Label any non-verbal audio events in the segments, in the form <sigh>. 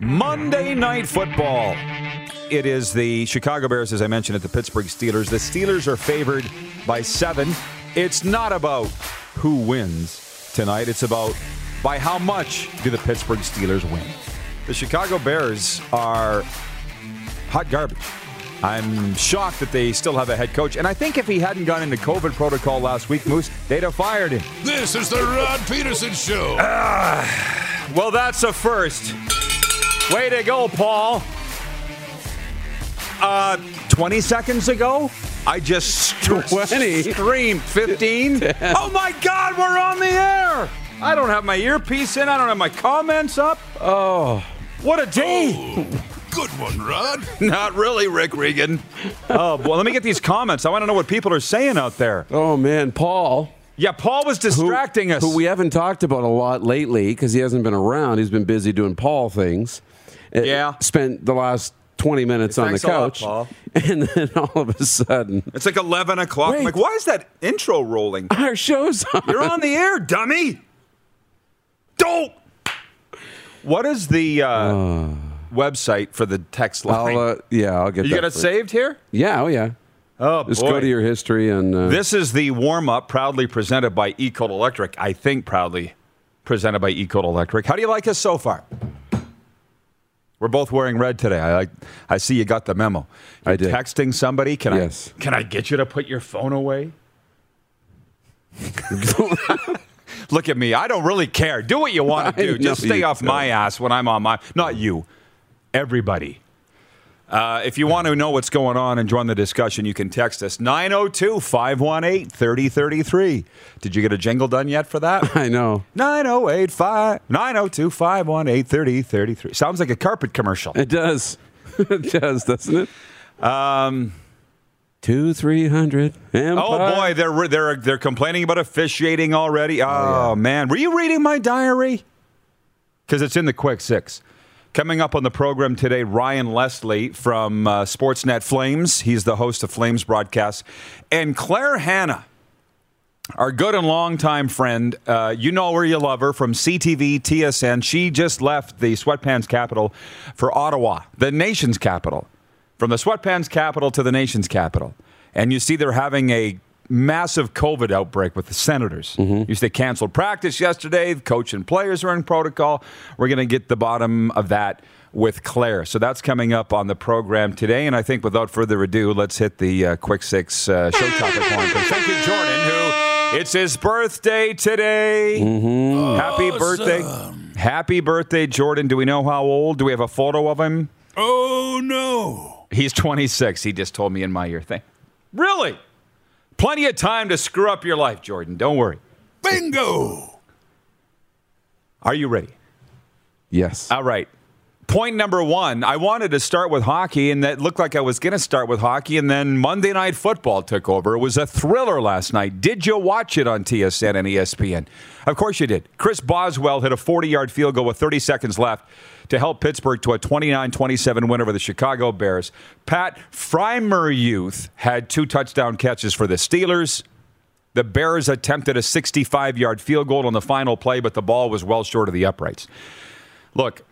Monday Night Football. It is the Chicago Bears, as I mentioned, at the Pittsburgh Steelers. The Steelers are favored by seven. It's not about who wins tonight, it's about by how much do the Pittsburgh Steelers win. The Chicago Bears are hot garbage. I'm shocked that they still have a head coach. And I think if he hadn't gone into COVID protocol last week, Moose, they'd have fired him. This is the Rod Pedersen Show. Ah, well, that's a first. Way to go, Paul. Uh, 20 seconds ago, I just <laughs> 20? screamed 15. <laughs> oh my God, we're on the air. I don't have my earpiece in. I don't have my comments up. Oh, What a day. Good one, Rod. <laughs> Not really, Rick Regan. Oh, well, let me get these comments. I want to know what people are saying out there. oh man, Paul. Yeah, Paul was who- distracting us. Who we haven't talked about a lot lately because he hasn't been around. He's been busy doing Paul things. Uh, Yeah. Spent the last 20 minutes on the Thanks lot, couch. Paul. <laughs> And then all of a sudden, it's like 11 o'clock. I'm like, why is that intro rolling? our show's on. You're on the air, dummy. Don't. What is the uh, website for the text line? I'll, uh, yeah, I'll get you got it saved here? Yeah, oh yeah. Oh, Just go to your history and. Uh, This is the warm up, proudly presented by Ecode Electric. I think proudly presented by Ecode Electric. How do you like us so far? We're both wearing red today. I like. I see you got the memo. You're I did. texting somebody. Can Yes. I? Can I get you to put your phone away? <laughs> Look at me. I don't really care. Do what you want to do. Just stay off my ass when I'm on my. Not you. Everybody. Uh, if you want to know what's going on and join the discussion, you can text us 902 518 3033. Did you get a jingle done yet for that? <laughs> I know. 908 902 518 3033. Sounds like a carpet commercial. It does. <laughs> it does, doesn't it? Um, Two, three hundred. oh boy, they're they're they're complaining about officiating already. Oh, man, were you reading my diary? Because it's in the quick six. Coming up on the program today, Ryan Leslie from uh, Sportsnet Flames. He's the host of Flames broadcasts, and Claire Hanna, our good and longtime friend. Uh, you know her, you love her from CTV, TSN. She just left the sweatpants capital for Ottawa, the nation's capital. From the sweatpants capital to the nation's capital. And you see they're having a massive COVID outbreak with the Senators. You see they canceled practice yesterday. The coach and players are in protocol. We're going to get the bottom of that with Claire. So that's coming up on the program today. And I think without further ado, let's hit the uh, quick six uh, show topic point. Thank you, Jordan, who it's his birthday today. Happy birthday. Happy birthday, Jordan. Do we know how old? Do we have a photo of him? Oh, no. He's 26. He just told me in my ear thing. Really? Plenty of time to screw up your life, Jordan. Don't worry. Bingo. Are you ready? Yes. All right. Point number one I wanted to start with hockey, and that looked like I was going to start with hockey, and then Monday Night Football took over. It was a thriller last night. Did you watch it on TSN and ESPN? Of course you did. Chris Boswell hit a 40 yard field goal with 30 seconds left to help Pittsburgh to a 29 27 win over the Chicago Bears. Pat Freiermuth had two touchdown catches for the Steelers. The Bears attempted a 65 yard field goal on the final play, but the ball was well short of the uprights. Look,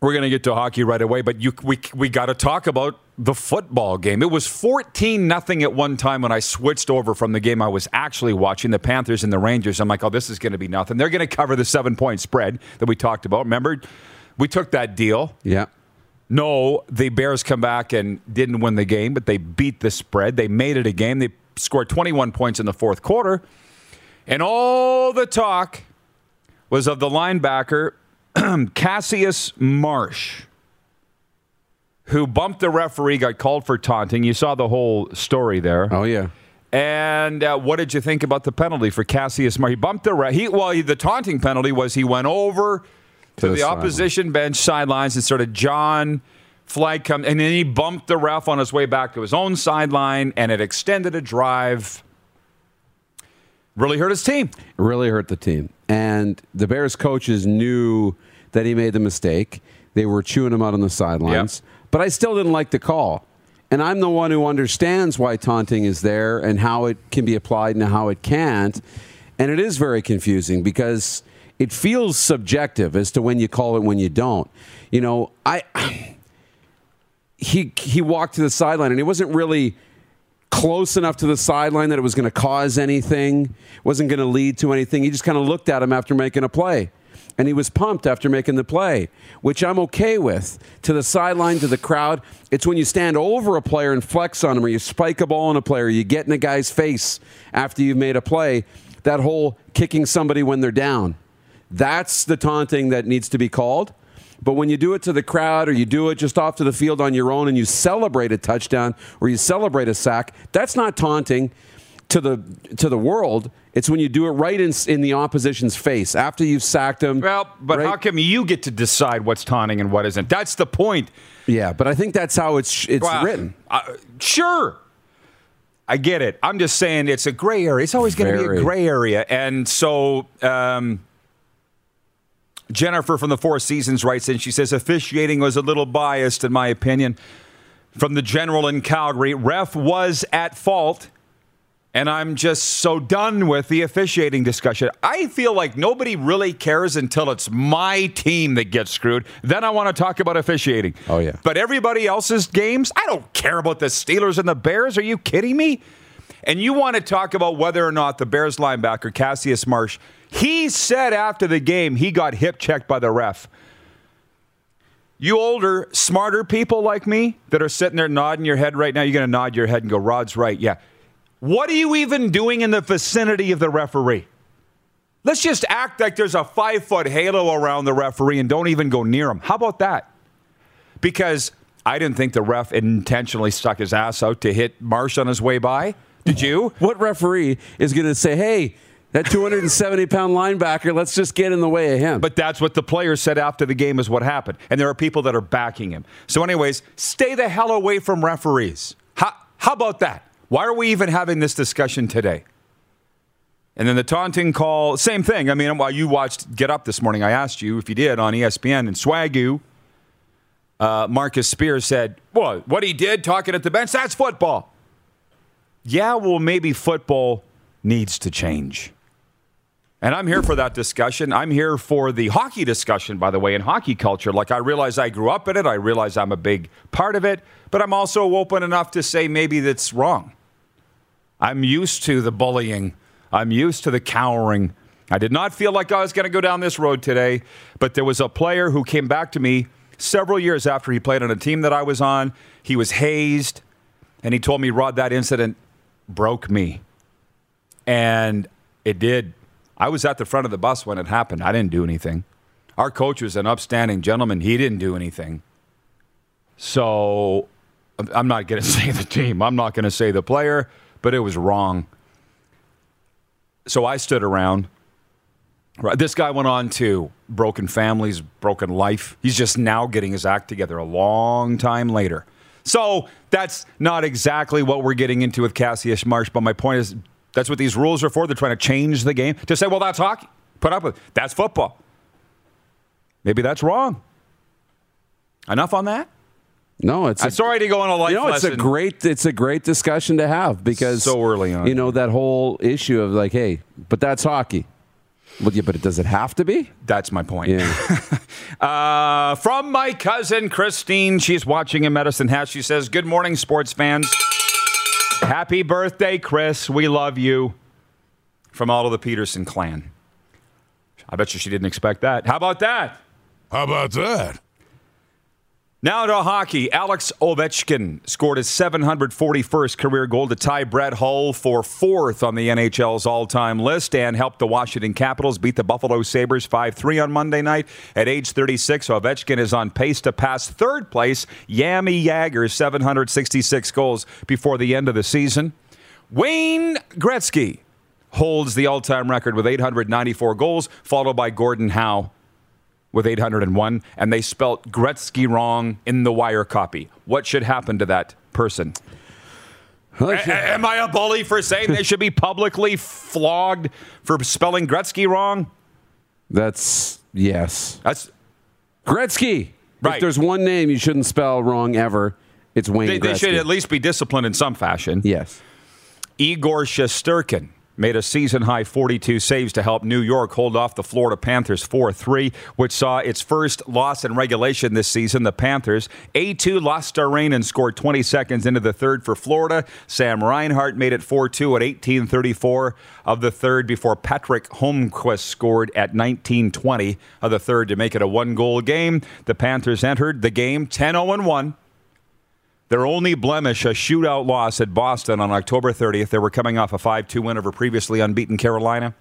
we're going to get to hockey right away, but you, we, we got to talk about the football game. It was 14 nothing at one time when I switched over from the game I was actually watching, the Panthers and the Rangers. I'm like, oh, this is going to be nothing. They're going to cover the seven point spread that we talked about. Remember, we took that deal. yeah. No, the Bears come back and didn't win the game, but they beat the spread. They made it a game. They scored 21 points in the fourth quarter. And all the talk was of the linebacker, <clears throat> Cassius Marsh, who bumped the referee, got called for taunting. You saw the whole story there. Oh yeah. And uh, what did you think about the penalty for Cassius Marsh? He bumped the re- he well, he, the taunting penalty was he went over to, the the, sideline. opposition bench sidelines and sort of John flag come and then he bumped the ref on his way back to his own sideline and it extended a drive. Really hurt his team. Really hurt the team. And the Bears coaches knew that he made the mistake. They were chewing him out on the sidelines. But I still didn't like the call. And I'm the one who understands why taunting is there and how it can be applied and how it can't. And it is very confusing because it feels subjective as to when you call it when you don't. You know, I <sighs> he he walked to the sideline and he wasn't really close enough to the sideline that it was going to cause anything, wasn't going to lead to anything. He just kind of looked at him after making a play. And he was pumped after making the play, which I'm okay with. To the sideline, to the crowd, it's when you stand over a player and flex on him, or you spike a ball on a player, you get in a guy's face after you've made a play. That whole kicking somebody when they're down. That's the taunting that needs to be called. But when you do it to the crowd or you do it just off to the field on your own and you celebrate a touchdown or you celebrate a sack, that's not taunting to the to the world. It's when you do it right in, in the opposition's face after you've sacked them. Well, but right? how come you get to decide what's taunting and what isn't? That's the point. Yeah, but I think that's how it's it's Well, written. uh, sure. I get it. I'm just saying it's a gray area. It's always going to be a gray area. And so um, Jennifer from the Four Seasons writes in. She says officiating was a little biased, in my opinion. From the general in Calgary, ref was at fault. And I'm just so done with the officiating discussion. I feel like nobody really cares until it's my team that gets screwed. Then I want to talk about officiating. Oh, yeah. But everybody else's games, I don't care about the Steelers and the Bears. Are you kidding me? And you want to talk about whether or not the Bears linebacker, Cassius Marsh, he said after the game he got hip checked by the ref. You older, smarter people like me that are sitting there nodding your head right now, you're going to nod your head and go, Rod's right. Yeah. What are you even doing in the vicinity of the referee? Let's just act like there's a five foot halo around the referee and don't even go near him. How about that? Because I didn't think the ref intentionally stuck his ass out to hit Marsh on his way by. Did you? <laughs> What referee is going to say, "Hey, that 270 pound linebacker, let's just get in the way of him"? But that's what the players said after the game is what happened. And there are people that are backing him. So, anyways, stay the hell away from referees. How, how about that? Why are we even having this discussion today? And then the taunting call, same thing. I mean, while you watched Get Up this morning, I asked you if you did on ESPN and Swagu. Uh, Marcus Spears said, Well, what he did talking at the bench, that's football. Yeah, well, maybe football needs to change. And I'm here for that discussion. I'm here for the hockey discussion, by the way, in hockey culture. Like, I realize I grew up in it, I realize I'm a big part of it, but I'm also open enough to say maybe that's wrong. I'm used to the bullying, I'm used to the cowering. I did not feel like I was going to go down this road today, but there was a player who came back to me several years after he played on a team that I was on. He was hazed, and he told me, Rod, that incident broke me. And it did. I was at the front of the bus when it happened. I didn't do anything. Our coach was an upstanding gentleman. He didn't do anything. So I'm- not going <laughs> to say the team. I'm not going to say the player, but it was wrong. So I stood around. Right. This guy went on to broken families, broken life. He's just now getting his act together a long time later. So that's not exactly what we're getting into with Cassius Marsh, but my point is that's what these rules are for. They're trying to change the game to say, well, that's hockey. Put up with that's football. Maybe that's wrong. Enough on that. No, it's I'm a- sorry to go on a life you know, it's lesson. a great it's a great discussion to have because So early on. You know that whole issue of like, hey, but that's hockey. Well, yeah, but does it have to be? That's my point. Yeah. <laughs> Uh, from my cousin Christine, she's watching in Medicine Hat. She says, "Good morning, sports fans. Happy birthday, Chris. We love you." From all of the Pedersen clan. I bet you she didn't expect that. How about that? How about that? Now to hockey. Alex Ovechkin scored his 741st career goal to tie Brett Hull for fourth on the NHL's all time list and helped the Washington Capitals beat the Buffalo Sabres 5 3 on Monday night. At age 36, Ovechkin is on pace to pass third place, Jaromir Jagr's 766 goals before the end of the season. Wayne Gretzky holds the all time record with 894 goals, followed by Gordon Howe with 801, and they spelt Gretzky wrong in the wire copy. What should happen to that person? A- a- am I a bully for saying they should be publicly flogged for spelling Gretzky wrong? That's yes. That's Gretzky. Right. If there's one name you shouldn't spell wrong ever, it's Wayne they, they should at least be disciplined in some fashion. yes. Igor Shesterkin made a season high 42 saves to help New York hold off the Florida Panthers 4 3, which saw its first loss in regulation this season. The Panthers, A2 lost to rain and scored 20 seconds into the third for Florida. Sam Reinhart made it 4 2 at 1834 of the third before Patric Hornqvist scored at 1920 of the third to make it a one goal game. The Panthers entered the game 10 0 1. Their only blemish, a shootout loss at Boston on October 30th. They were coming off a 5 2 win over previously unbeaten Carolina.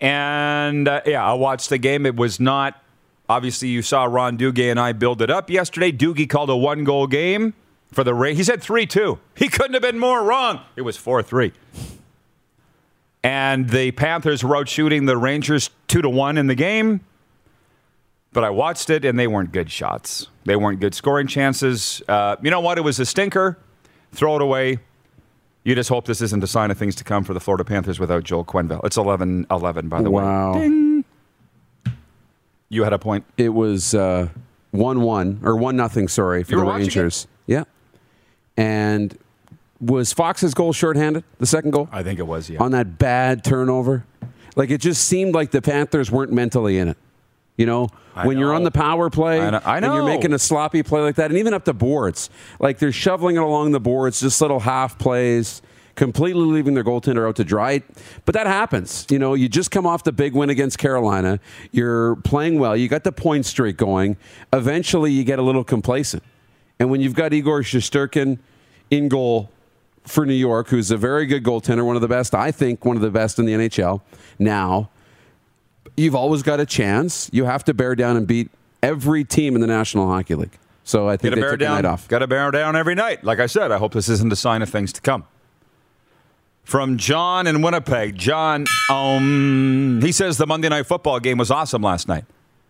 And uh, yeah, I watched the game. It was not, obviously, you saw Ron Doogie and I build it up yesterday. Doogie called a one goal game for the Ray. He said 3 2. He couldn't have been more wrong. It was 4 3. And the Panthers were out shooting the Rangers 2 to 1 in the game. But I watched it, and they weren't good shots. They weren't good scoring chances. Uh, you know what? It was a stinker. Throw it away. You just hope this isn't a sign of things to come for the Florida Panthers without Joel Quenville. It's 11 11, by the Wow. way. Ding. You had a point. It was uh, one one or one nothing. Sorry for the Rangers. Yeah, and was Fox's goal shorthanded? The second goal I think it was, yeah. on that bad turnover. Like it just seemed like the Panthers weren't mentally in it. You know, I when you're on the power play I know- I and you're making a sloppy play like that, and even up the boards, like they're shoveling it along the boards, just little half plays, completely leaving their goaltender out to dry. But that happens. You know, you just come off the big win against Carolina. You're playing well. You got the point streak going. Eventually, you get a little complacent. And when you've got Igor Shesterkin in goal for New York, who's a very good goaltender, one of the best, I think, one of the best in the NHL now you've always got a chance. You have to bear down and beat every team in the National Hockey League. So I think Got to they bear took the night off. Got to bear down every night. Like I said, I hope this isn't a sign of things to come. From John in Winnipeg. John, um, he says the Monday night football game was awesome last night.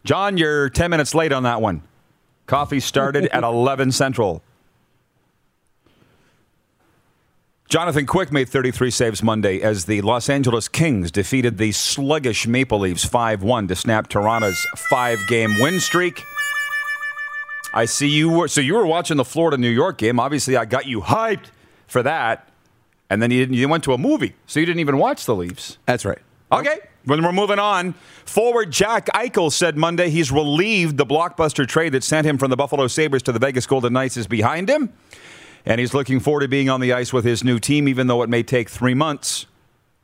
John, you're 10 minutes late on that one. Coffee started at <laughs> 11 Central. Jonathan Quick made 33 saves Monday as the Los Angeles Kings defeated the sluggish Maple Leafs 5 1 to snap Toronto's five game win streak. I see you were so you were watching the Florida New York game. Obviously, I got you hyped for that, and then you didn't. You went to a movie, so you didn't even watch the Leafs. That's right. Okay. When we're moving on, forward Jack Eichel said Monday he's relieved the blockbuster trade that sent him from the Buffalo Sabres to the Vegas Golden Knights is behind him. And he's looking forward to being on the ice with his new team, even though it may take three months.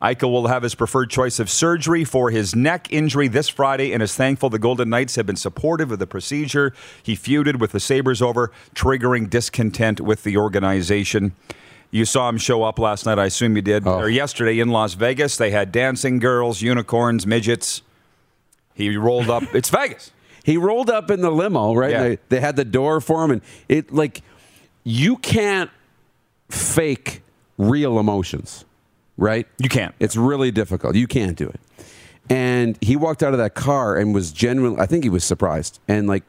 Eichel will have his preferred choice of surgery for his neck injury this Friday and is thankful the Golden Knights have been supportive of the procedure he feuded with the Sabres over, triggering discontent with the organization. You saw him show up last night, I assume you did, oh. or yesterday in Las Vegas. They had dancing girls, unicorns, midgets. He rolled up. It's Vegas. <laughs> He rolled up in the limo, right? Yeah. They, they had the door for him, and it like you can't fake real emotions, right? You can't. It's really difficult. You can't do it. And he walked out of that car and was genuinely, I think he was surprised. And like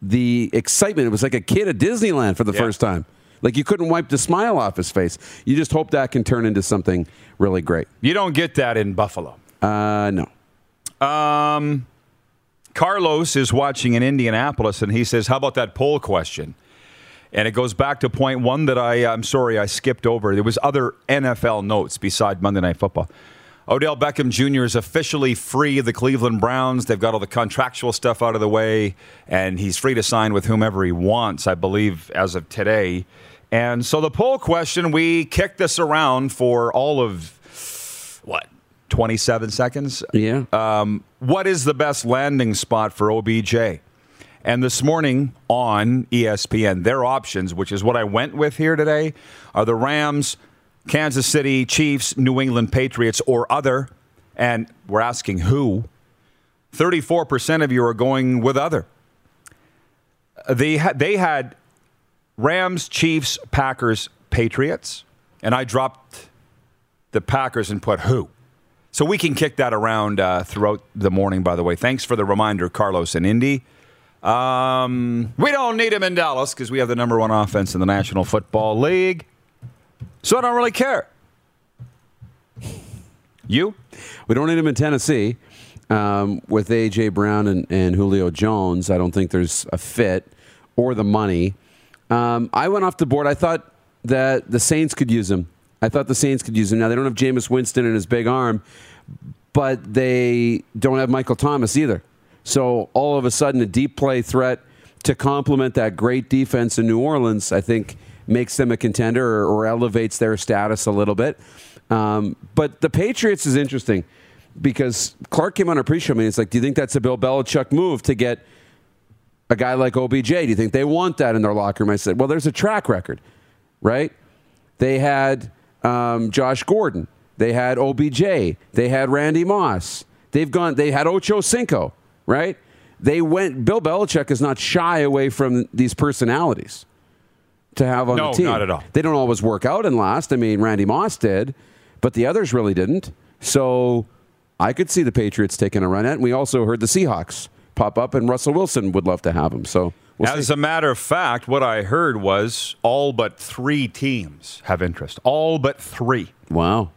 the excitement, it was like a kid at Disneyland for the Yeah. first time. Like you couldn't wipe the smile off his face. You just hope that can turn into something really great. You don't get that in Buffalo. Uh, no. Um, Carlos is watching in Indianapolis, and he says, "How about that poll question?" And it goes back to point one that I, I'm sorry, I skipped over. There was other NFL notes beside Monday Night Football. Odell Beckham Jr. is officially free of the Cleveland Browns. They've got all the contractual stuff out of the way, and he's free to sign with whomever he wants, I believe, as of today. And so the poll question, we kicked this around for all of, what, 27 seconds? Yeah. um, what is the best landing spot for OBJ? And this morning on ESPN, their options, which is what I went with here today, are the Rams, Kansas City Chiefs, New England Patriots, or other. And we're asking who. 34% of you are going with other. They, ha- they had Rams, Chiefs, Packers, Patriots, and I dropped the Packers and put who. So we can kick that around uh, throughout the morning, by the way. Thanks for the reminder, Carlos and Indy. Um, we don't need him in Dallas because we have the number one offense in the National Football League. So I don't really care. You? We don't need him in Tennessee. Um, with A.J. Brown and, and Julio Jones, I don't think there's a fit or the money. Um, I went off the board. I thought that the Saints could use him I thought the Saints could use him. Now they don't have Jameis Winston and his big arm, but they don't have Michael Thomas either. So all of a sudden, a deep play threat to complement that great defense in New Orleans, I think makes them a contender or, or elevates their status a little bit. Um, but the Patriots is interesting because Clark came on a pre-show meeting. It's like, do you think that's a Bill Belichick move to get a guy like OBJ? Do you think they want that in their locker room? I said, well, there's a track record, right? They had um, Josh Gordon. They had OBJ. They had Randy Moss. They've gone. They had Ocho Cinco, right? They went. Bill Belichick is not shy away from these personalities to have on No, the team. not at all. They don't always work out and last. I mean, Randy Moss did, but the others really didn't. So I could see the Patriots taking a run at. it. And we also heard the Seahawks pop up, and Russell Wilson would love to have him. So we'll As see. a matter of fact, what I heard was all but three teams have interest. All but three. wow.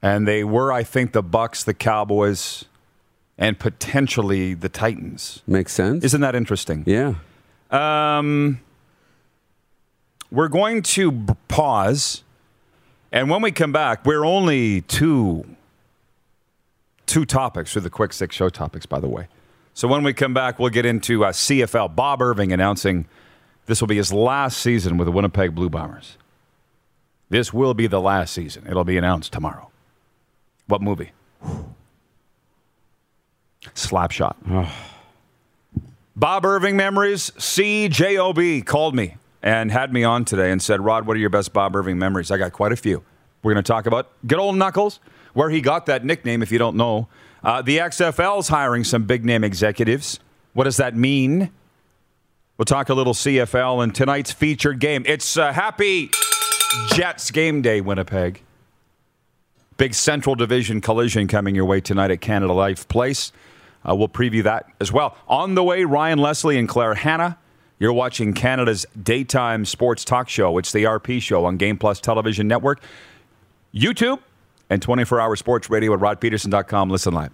And they were, I think, the Bucks, the Cowboys, and potentially the Titans. Makes sense. Isn't that interesting? yeah. Um, we're going to b- pause, and when we come back, we're only two two topics for the quick six show topics, by the way. So when we come back, we'll get into uh, CFL. Bob Irving announcing this will be his last season with the Winnipeg Blue Bombers. This will be the last season. It'll be announced tomorrow. What movie? Slapshot. Bob Irving memories. CJOB called me and had me on today and said, Rod, what are your best Bob Irving memories? I got quite a few. We're going to talk about good old Knuckles, where he got that nickname, if you don't know. Uh, the XFL's hiring some big name executives. What does that mean? We'll talk a little CFL and tonight's featured game. It's uh, Happy Jets game day, Winnipeg. Big Central Division collision coming your way tonight at Canada Life Place. Uh, we'll preview that as well. On the way, Ryan Leslie and Claire Hanna. You're watching Canada's daytime sports talk show. It's the RP show on Game Plus Television Network, YouTube, and 24 hour sports radio at rodpedersen.com. Listen live.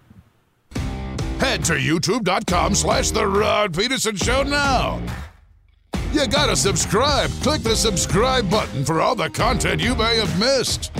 Head to youtube.com slash The Rod Pedersen Show now. You gotta subscribe. Click the subscribe button for all the content you may have missed.